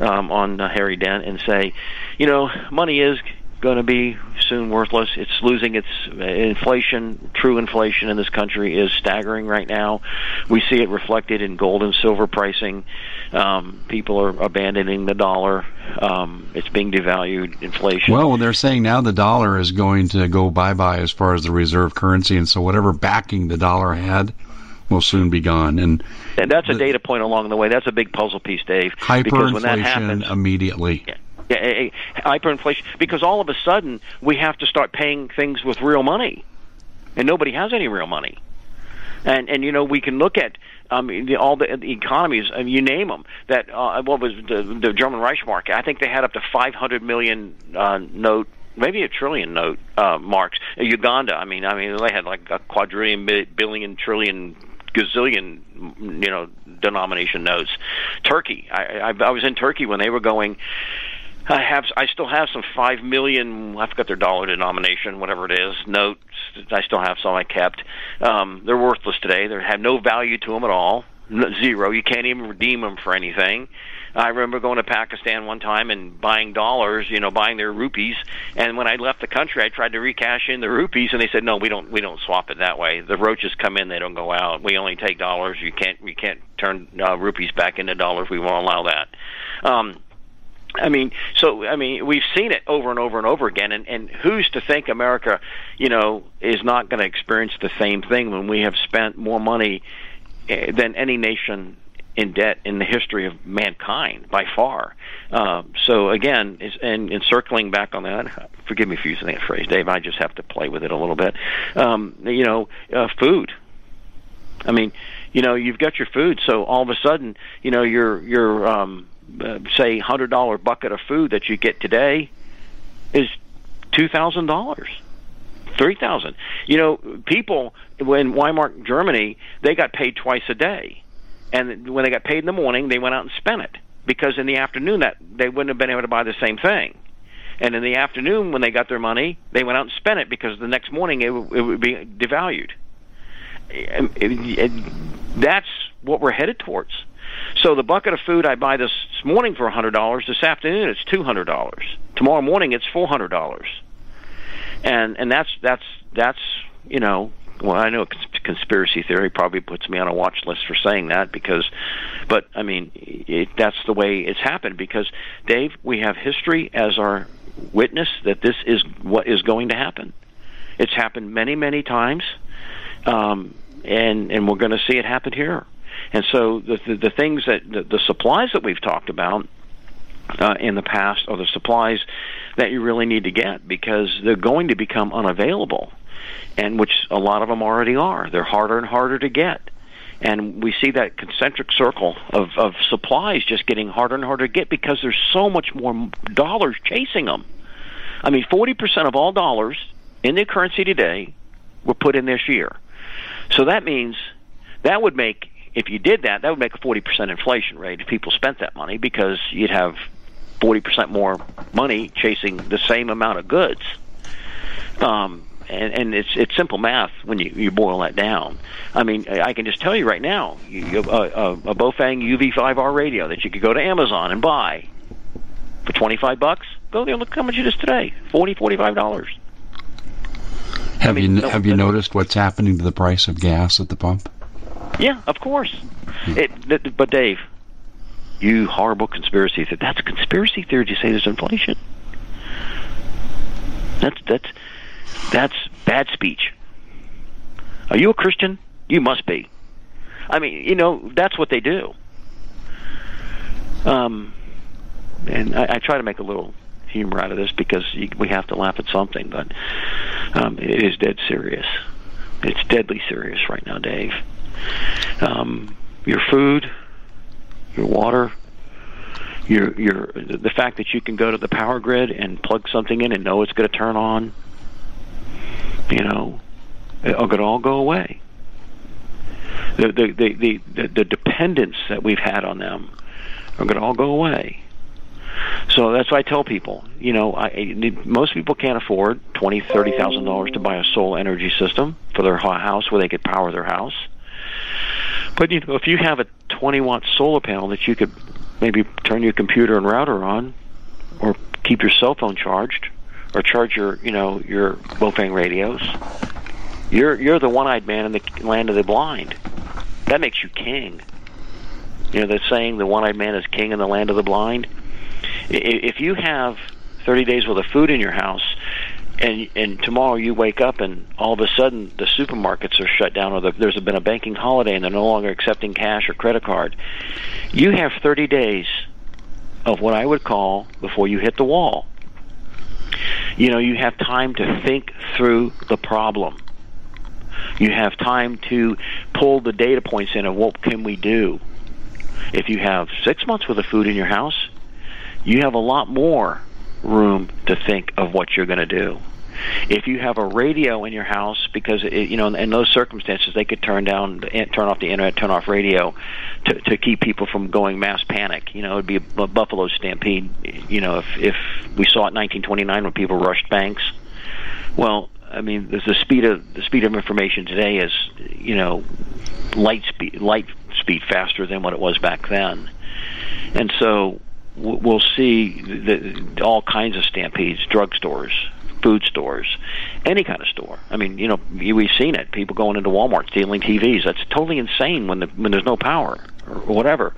um, on uh, Harry Dent and say, you know, money is going to be soon worthless. It's losing its inflation. True inflation in this country is staggering right now. We see it reflected in gold and silver pricing. Um, people are abandoning the dollar. Um, it's being devalued. Inflation. Well, they're saying now the dollar is going to go bye bye as far as the reserve currency, and so whatever backing the dollar had will soon be gone. And and that's a data point along the way. That's a big puzzle piece, Dave. hyperinflation because when that happens, immediately. Yeah. Yeah, hyperinflation because all of a sudden we have to start paying things with real money, and nobody has any real money. And and you know we can look at um, the, all the, the economies, and you name them. That uh, what was the, the German Reichsmark? I think they had up to 500 million uh, note maybe a trillion note uh, marks. Uganda, I mean, I mean, they had like a quadrillion, billion, trillion, gazillion, you know, denomination notes. Turkey, I, I, I was in Turkey when they were going. I have, I still have some five million. I forgot their dollar denomination, whatever it is. Notes. I still have some I kept. Um, they're worthless today. They have no value to them at all. Zero. You can't even redeem them for anything. I remember going to Pakistan one time and buying dollars, you know, buying their rupees. And when I left the country, I tried to recash in the rupees, and they said, "No, we don't. We don't swap it that way. The roaches come in, they don't go out. We only take dollars. You can't. We can't turn uh, rupees back into dollars. We won't allow that." Um, I mean, so I mean, we've seen it over and over and over again, and, and who's to think America, you know, is not going to experience the same thing when we have spent more money eh, than any nation in debt in the history of mankind by far. Uh, so again, and, and circling back on that, forgive me for using that phrase, Dave. I just have to play with it a little bit. Um, you know, uh, food. I mean, you know, you've got your food, so all of a sudden, you know, your your um, uh, say hundred dollar bucket of food that you get today is two thousand dollars three thousand. You know, people in Weimar, Germany, they got paid twice a day and when they got paid in the morning, they went out and spent it because in the afternoon that they wouldn't have been able to buy the same thing. And in the afternoon, when they got their money, they went out and spent it because the next morning it, it would be devalued. It, it, that's what we're headed towards. So the bucket of food I buy this morning for a hundred dollars, this afternoon it's two hundred dollars. Tomorrow morning it's four hundred dollars. And and that's that's that's you know well, I know conspiracy theory probably puts me on a watch list for saying that because, but I mean, it, that's the way it's happened because, Dave, we have history as our witness that this is what is going to happen. It's happened many, many times, um, and and we're going to see it happen here. And so the the, the things that the, the supplies that we've talked about uh, in the past are the supplies that you really need to get because they're going to become unavailable and which a lot of them already are. They're harder and harder to get. And we see that concentric circle of, of supplies just getting harder and harder to get because there's so much more dollars chasing them. I mean, 40% of all dollars in the currency today were put in this year. So that means that would make, if you did that, that would make a 40% inflation rate if people spent that money because you'd have 40% more money chasing the same amount of goods. Um, and, and it's it's simple math when you you boil that down. I mean, I can just tell you right now, you, a, a, a Baofeng UV5R radio that you could go to Amazon and buy for twenty five bucks. Go there, look how much it is today forty forty five dollars. Have I mean, you no, have you noticed what's happening to the price of gas at the pump? Yeah, of course. Hmm. It, but Dave, you horrible conspiracy theory. That's a conspiracy theory to say there's inflation. That's that's that's bad speech. Are you a Christian? You must be. I mean, you know, that's what they do. Um, and I, I try to make a little humor out of this because you, we have to laugh at something, but um, it is dead serious. It's deadly serious right now, Dave. Um, your food, your water, your your the fact that you can go to the power grid and plug something in and know it's going to turn on you know, it could all go away. The the, the the the dependence that we've had on them are going to all go away. So that's why I tell people, you know, I, most people can't afford twenty, thirty thousand dollars to buy a solar energy system for their house where they could power their house. But you know, if you have a twenty watt solar panel that you could maybe turn your computer and router on, or keep your cell phone charged, or charge your you know your Baofeng radios. You're you're the one-eyed man in the land of the blind. That makes you king. You know the saying, "The one-eyed man is king in the land of the blind." If you have 30 days worth of food in your house, and and tomorrow you wake up and all of a sudden the supermarkets are shut down, or the, there's been a banking holiday and they're no longer accepting cash or credit card, you have 30 days of what I would call before you hit the wall you know, you have time to think through the problem. You have time to pull the data points in of what can we do. If you have six months worth of food in your house, you have a lot more room to think of what you're going to do. If you have a radio in your house, because it, you know, in, those circumstances, they could turn down, turn off the internet, turn off radio, to to keep people from going mass panic. You know, it'd be a, a buffalo stampede. You know, if if we saw it in 1929 when people rushed banks. Well, I mean, the, the speed of the speed of information today is, you know, light speed light speed faster than what it was back then, and so we'll see the, all kinds of stampedes, drugstores, food stores, any kind of store. I mean, you know, we've seen it. People going into Walmart stealing TVs. That's totally insane when the, when there's no power or whatever.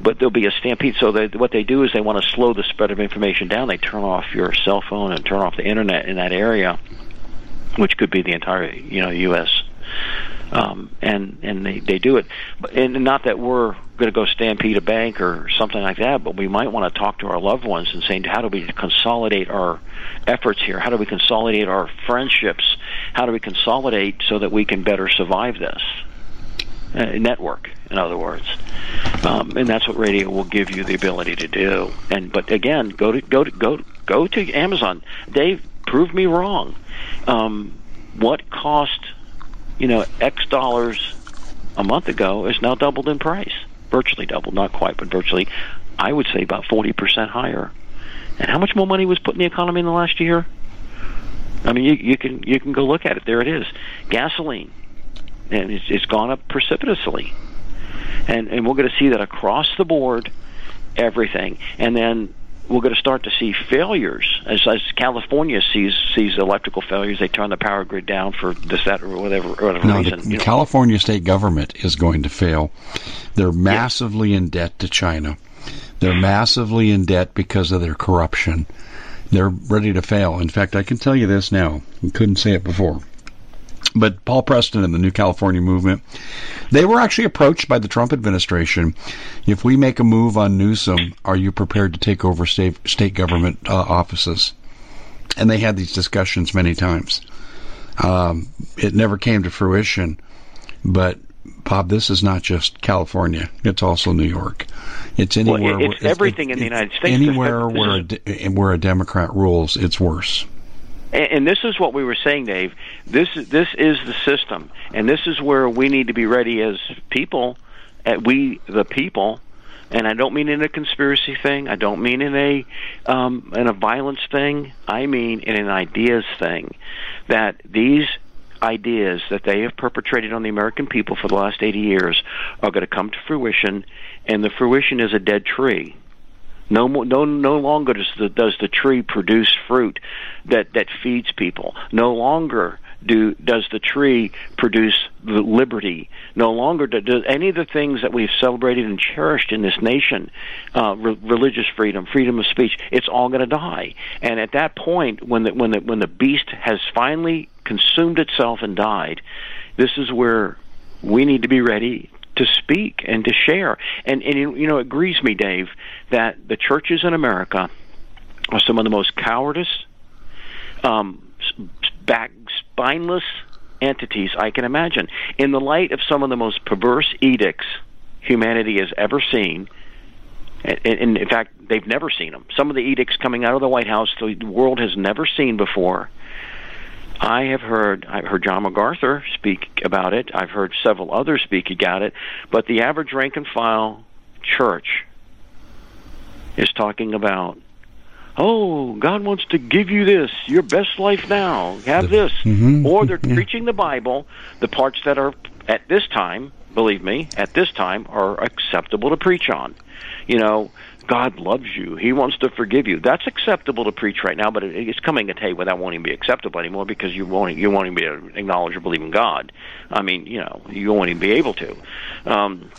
But there'll be a stampede. So they, what they do is they want to slow the spread of information down. They turn off your cell phone and turn off the internet in that area, which could be the entire you know U.S. Um, and and they they do it, and not that we're going to go stampede a bank or something like that, but we might want to talk to our loved ones and say, how do we consolidate our efforts here? How do we consolidate our friendships? How do we consolidate so that we can better survive this? Uh, network, in other words, um, and that's what radio will give you the ability to do. And but again, go to go to go go to Amazon. Dave, prove me wrong. Um, what cost, you know, X dollars a month ago is now doubled in price, virtually doubled, not quite, but virtually. I would say about forty percent higher. And how much more money was put in the economy in the last year? I mean, you, you can you can go look at it. There it is, gasoline, and it's, it's gone up precipitously, and and we're going to see that across the board, everything. And then we're going to start to see failures as, as California sees sees electrical failures. They turn the power grid down for this, that, or whatever, whatever no, reason. The, the California state government is going to fail. They're massively in debt to China. They're massively in debt because of their corruption. They're ready to fail. In fact, I can tell you this now. I couldn't say it before. But Paul Preston and the New California Movement, they were actually approached by the Trump administration. If we make a move on Newsom, are you prepared to take over state, state government uh, offices? And they had these discussions many times. Um, it never came to fruition, but Bob, this is not just California; it's also New York. It's anywhere. Well, it's where, everything it's, in the United States. Anywhere where a, where a Democrat rules, it's worse. And, this is what we were saying, Dave. This this is the system, and this is where we need to be ready as people. At we the people, and I don't mean in a conspiracy thing. I don't mean in a um, in a violence thing. I mean in an ideas thing. That these ideas that they have perpetrated on the American people for the last 80 years are going to come to fruition, and the fruition is a dead tree. No, no, no longer does the, does the tree produce fruit that, that feeds people. No longer do does the tree produce the liberty. No longer do, do any of the things that we've celebrated and cherished in this nation, uh, re- religious freedom, freedom of speech. It's all going to die. And at that point, when the when the when the beast has finally consumed itself and died, this is where we need to be ready to speak and to share. And and you know, it grieves me, Dave, that the churches in America are some of the most cowardice, um, back spineless entities I can imagine. In the light of some of the most perverse edicts humanity has ever seen, and in fact, they've never seen them. Some of the edicts coming out of the White House the world has never seen before. I have heard I've heard John MacArthur speak about it. I've heard several others speak about it, but the average rank and file church is talking about oh, God wants to give you this, your best life now, have this. Mm-hmm. Or they're preaching the Bible, the parts that are, at this time, believe me, at this time, are acceptable to preach on. You know, God loves you. He wants to forgive you. That's acceptable to preach right now, but it's coming a day where that won't even be acceptable anymore because you won't you won't even be acknowledge or believe in God. I mean, you know, you won't even be able to. Um,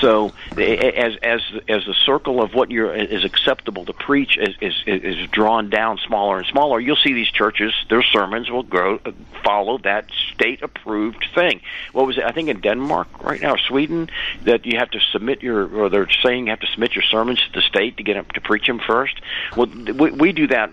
so as as as the circle of what you're is acceptable to preach is, is is drawn down smaller and smaller, you'll see these churches their sermons will grow uh, follow that state approved thing. What was it? I think in Denmark right now, Sweden, that you have to submit your or they're saying you have to submit your sermons to the state to get them to preach them first. Well, we, we do that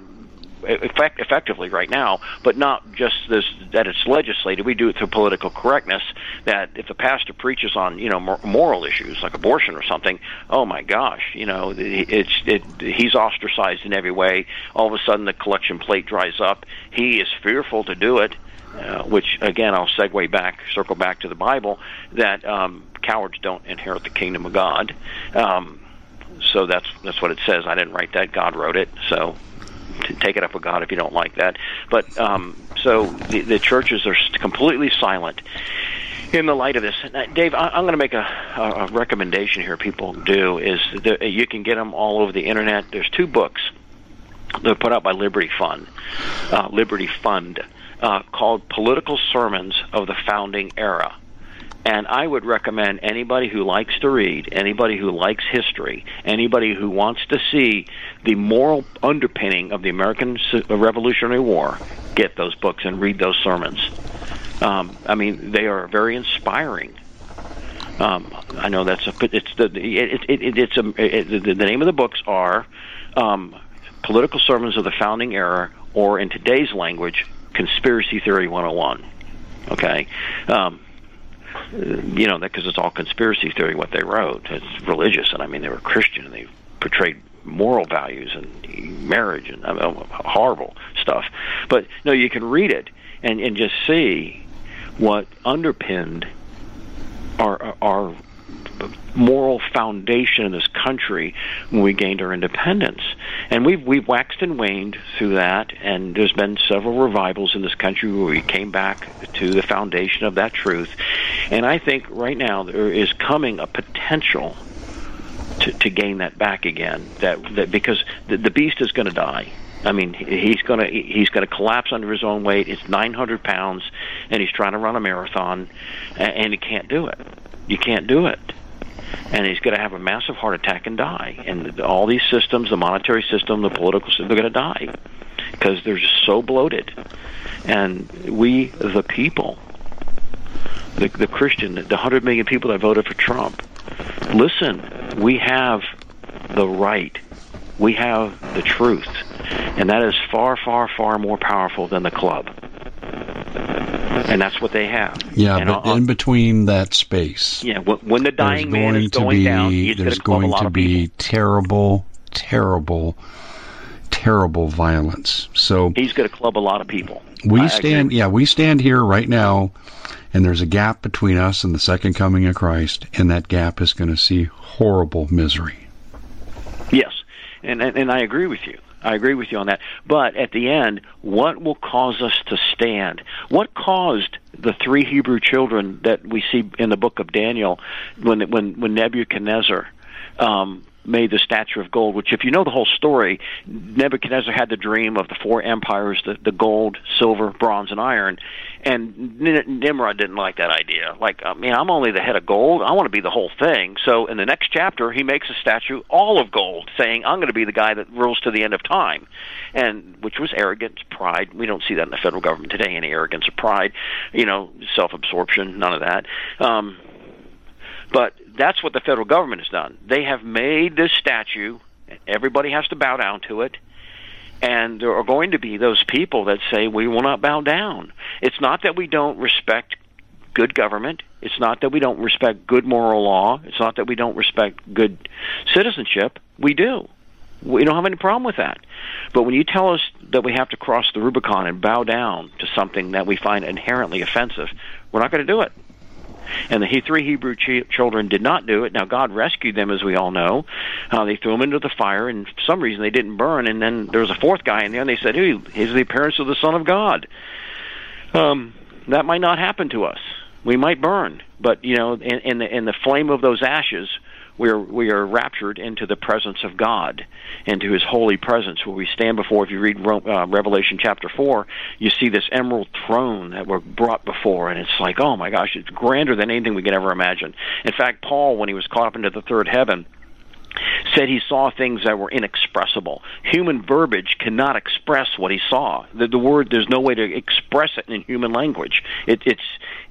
effect, effectively right now, but not just this that it's legislated. We do it through political correctness. That if the pastor preaches on you know moral issues like abortion or something, oh my gosh, you know it's it, he's ostracized in every way. All of a sudden, the collection plate dries up. He is fearful to do it. Uh, which again I'll segue back, circle back to the Bible that um, cowards don't inherit the kingdom of God. Um, so that's that's what it says. I didn't write that; God wrote it. So take it up with God if you don't like that. But um, so the, the churches are completely silent in the light of this. Now, Dave, I, I'm going to make a, a recommendation here. People do is that you can get them all over the internet. There's two books that are put out by Liberty Fund, uh, Liberty Fund, uh, called "Political Sermons of the Founding Era." And I would recommend anybody who likes to read, anybody who likes history, anybody who wants to see the moral underpinning of the American Revolutionary War, get those books and read those sermons. Um, I mean, they are very inspiring. Um, I know that's a it's the it, it, it, it's a it, the name of the books are um, political sermons of the founding era, or in today's language, conspiracy theory 101. Okay. Um, you know, because it's all conspiracy theory what they wrote. It's religious, and I mean they were Christian, and they portrayed moral values and marriage and I mean, horrible stuff. But no, you can read it and and just see what underpinned our our moral foundation in this country when we gained our independence. And we've we've waxed and waned through that, and there's been several revivals in this country where we came back to the foundation of that truth. And I think right now there is coming a potential to, to gain that back again. That that because the, the beast is going to die. I mean, he's going to he's going to collapse under his own weight. It's 900 pounds, and he's trying to run a marathon, and he can't do it. You can't do it and he's going to have a massive heart attack and die. And all these systems, the monetary system, the political system, they're going to die because they're just so bloated. And we, the people, the, the Christian, the 100 million people that voted for Trump, listen, we have the right. We have the truth. And that is far, far, far more powerful than the club and that's what they have. Yeah, and but in between that space, yeah, when the dying man is going be, down, there's going to be terrible, terrible, terrible violence. So he's going to club a lot of people. We I stand, yeah, we stand here right now, and there's a gap between us and the second coming of Christ, and that gap is going to see horrible misery. Yes, and, and and I agree with you. I agree with you on that. But at the end, what will cause us to stand? What caused the three Hebrew children that we see in the book of Daniel when when when Nebuchadnezzar um, made the statue of gold, which, if you know the whole story, Nebuchadnezzar had the dream of the four empires the, the gold, silver, bronze, and iron. And Nimrod didn't like that idea. Like, I mean, I'm only the head of gold. I want to be the whole thing. So in the next chapter, he makes a statue all of gold, saying, I'm going to be the guy that rules to the end of time. And which was arrogance, pride. We don't see that in the federal government today, any arrogance or pride, you know, self absorption, none of that. Um, but that's what the federal government has done. They have made this statue, everybody has to bow down to it, and there are going to be those people that say we will not bow down. It's not that we don't respect good government. It's not that we don't respect good moral law. It's not that we don't respect good citizenship. We do. We don't have any problem with that. But when you tell us that we have to cross the Rubicon and bow down to something that we find inherently offensive, we're not going to do it. And the three Hebrew ch- children did not do it. Now, God rescued them, as we all know. Uh, they threw them into the fire, and for some reason they didn't burn. And then there was a fourth guy in there, and they said, hey, he's the appearance of the Son of God. Um, that might not happen to us. We might burn, but you know, in, in the in the flame of those ashes, we are we are raptured into the presence of God, into His holy presence, where we stand before. If you read uh, Revelation chapter four, you see this emerald throne that we're brought before, and it's like, oh my gosh, it's grander than anything we could ever imagine. In fact, Paul, when he was caught up into the third heaven, said he saw things that were inexpressible. Human verbiage cannot express what he saw. The, the word there's no way to express it in human language. It, it's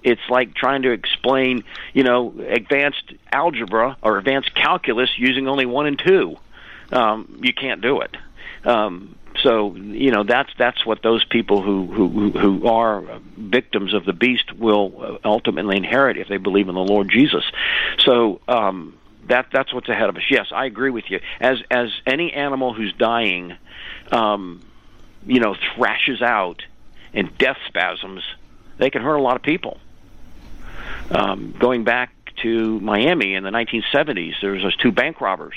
it's like trying to explain, you know, advanced algebra or advanced calculus using only one and two. Um, you can't do it. Um, so you know that's that's what those people who who who are victims of the beast will ultimately inherit if they believe in the Lord Jesus. So um, that that's what's ahead of us. Yes, I agree with you. As as any animal who's dying, um, you know, thrashes out in death spasms, they can hurt a lot of people. Um, going back to Miami in the 1970s, there was those two bank robbers.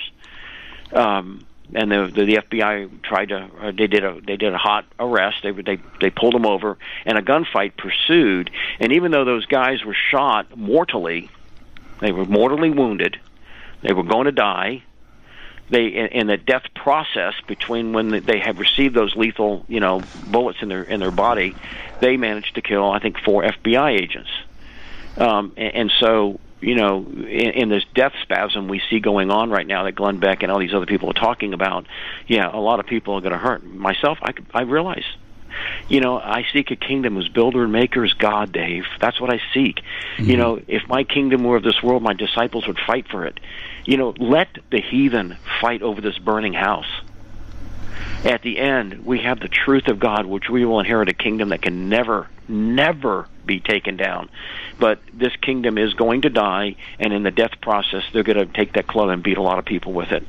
Um, and the, the the FBI tried to uh, they did a they did a hot arrest they they they pulled them over and a gunfight pursued and even though those guys were shot mortally they were mortally wounded they were going to die they in, the death process between when they had received those lethal you know bullets in their in their body they managed to kill I think four FBI agents um and, and so you know, in, in this death spasm we see going on right now that Glenn Beck and all these other people are talking about, yeah, a lot of people are going to hurt. Myself, I, I realize. You know, I seek a kingdom whose builder and maker is God, Dave. That's what I seek. Mm-hmm. You know, if my kingdom were of this world, my disciples would fight for it. You know, let the heathen fight over this burning house at the end, we have the truth of God, which we will inherit a kingdom that can never, never be taken down. But this kingdom is going to die, and in the death process, they're going to take that club and beat a lot of people with it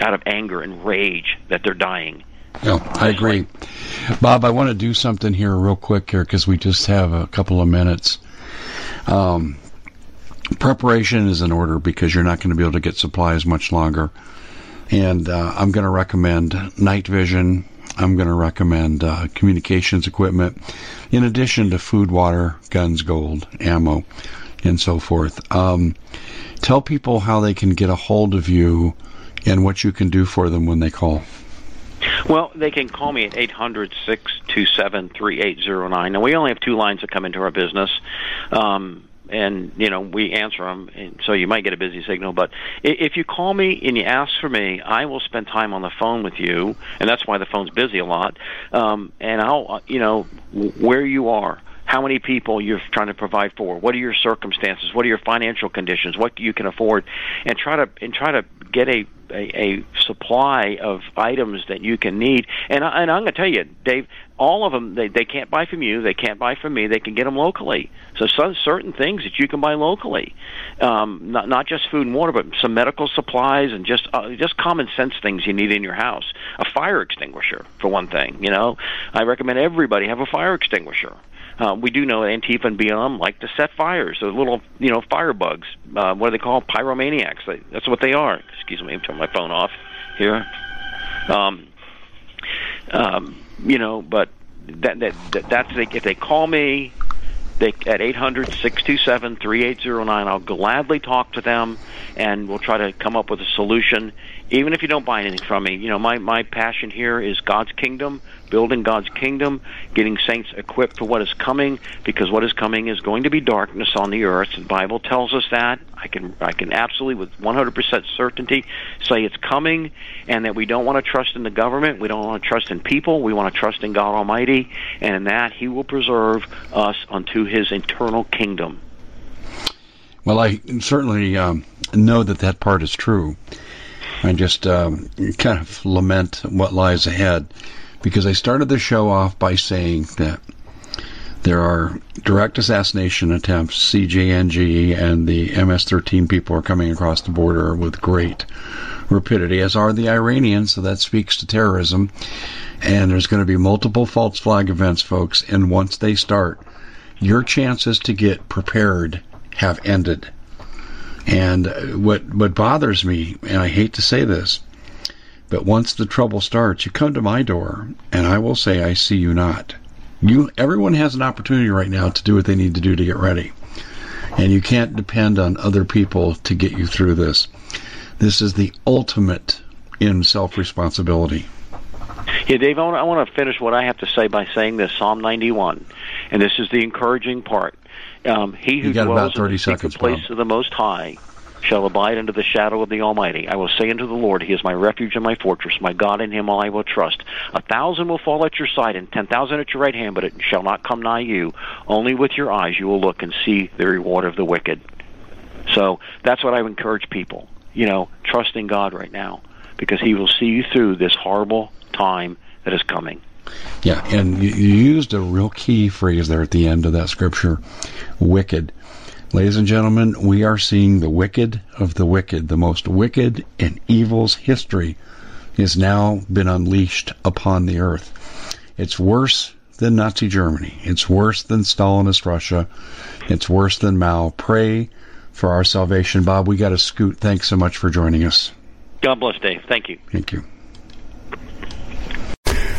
out of anger and rage that they're dying. No, I agree. Bob, I want to do something here real quick here because we just have a couple of minutes. Um, preparation is in order because you're not going to be able to get supplies much longer. And uh, I'm going to recommend night vision. I'm going to recommend uh, communications equipment, in addition to food, water, guns, gold, ammo, and so forth. Um, tell people how they can get a hold of you and what you can do for them when they call. Well, they can call me at eight hundred six two seven three eight zero nine. Now, we only have two lines that come into our business. Um, and you know we answer them and so you might get a busy signal but if you call me and you ask for me i will spend time on the phone with you and that's why the phone's busy a lot um and i'll uh, you know where you are how many people you're trying to provide for what are your circumstances what are your financial conditions what you can afford and try to and try to get a a, a supply of items that you can need. And, I, and I'm going to tell you, Dave, all of them they, they can't buy from you, they can't buy from me, they can get them locally. So some certain things that you can buy locally, um, not not just food and water, but some medical supplies and just uh, just common sense things you need in your house. A fire extinguisher, for one thing. You know, I recommend everybody have a fire extinguisher. Uh, we do know Antifa and BLM like to set fires. Those little, you know, firebugs. Uh, what do they call pyromaniacs? They, that's what they are. Excuse me, I'm turning my phone off here. Um, um, you know, but that, that, that that's if they call me they at eight hundred six two seven three eight zero nine. I'll gladly talk to them, and we'll try to come up with a solution. Even if you don't buy anything from me, you know my my passion here is God's kingdom building God's kingdom, getting saints equipped for what is coming, because what is coming is going to be darkness on the earth. The Bible tells us that. I can I can absolutely with 100% certainty say it's coming, and that we don't want to trust in the government, we don't want to trust in people, we want to trust in God Almighty, and in that He will preserve us unto His eternal kingdom. Well, I certainly um, know that that part is true. I just um, kind of lament what lies ahead because I started the show off by saying that there are direct assassination attempts. CJNG and the MS-13 people are coming across the border with great rapidity, as are the Iranians. So that speaks to terrorism. And there's going to be multiple false flag events, folks. And once they start, your chances to get prepared have ended. And uh, what what bothers me, and I hate to say this, but once the trouble starts, you come to my door, and I will say, I see you not. You, everyone has an opportunity right now to do what they need to do to get ready. And you can't depend on other people to get you through this. This is the ultimate in self responsibility. Yeah, Dave, I want, to, I want to finish what I have to say by saying this Psalm 91. And this is the encouraging part. Um, he who dwells in the secret place Bob. of the Most High shall abide under the shadow of the Almighty. I will say unto the Lord, He is my refuge and my fortress, my God in Him I will trust. A thousand will fall at your side, and ten thousand at your right hand, but it shall not come nigh you. Only with your eyes you will look and see the reward of the wicked. So that's what I would encourage people. You know, trust in God right now, because He will see you through this horrible time that is coming. Yeah, and you used a real key phrase there at the end of that scripture wicked. Ladies and gentlemen, we are seeing the wicked of the wicked. The most wicked in evil's history has now been unleashed upon the earth. It's worse than Nazi Germany. It's worse than Stalinist Russia. It's worse than Mao. Pray for our salvation. Bob, we got to scoot. Thanks so much for joining us. God bless, Dave. Thank you. Thank you.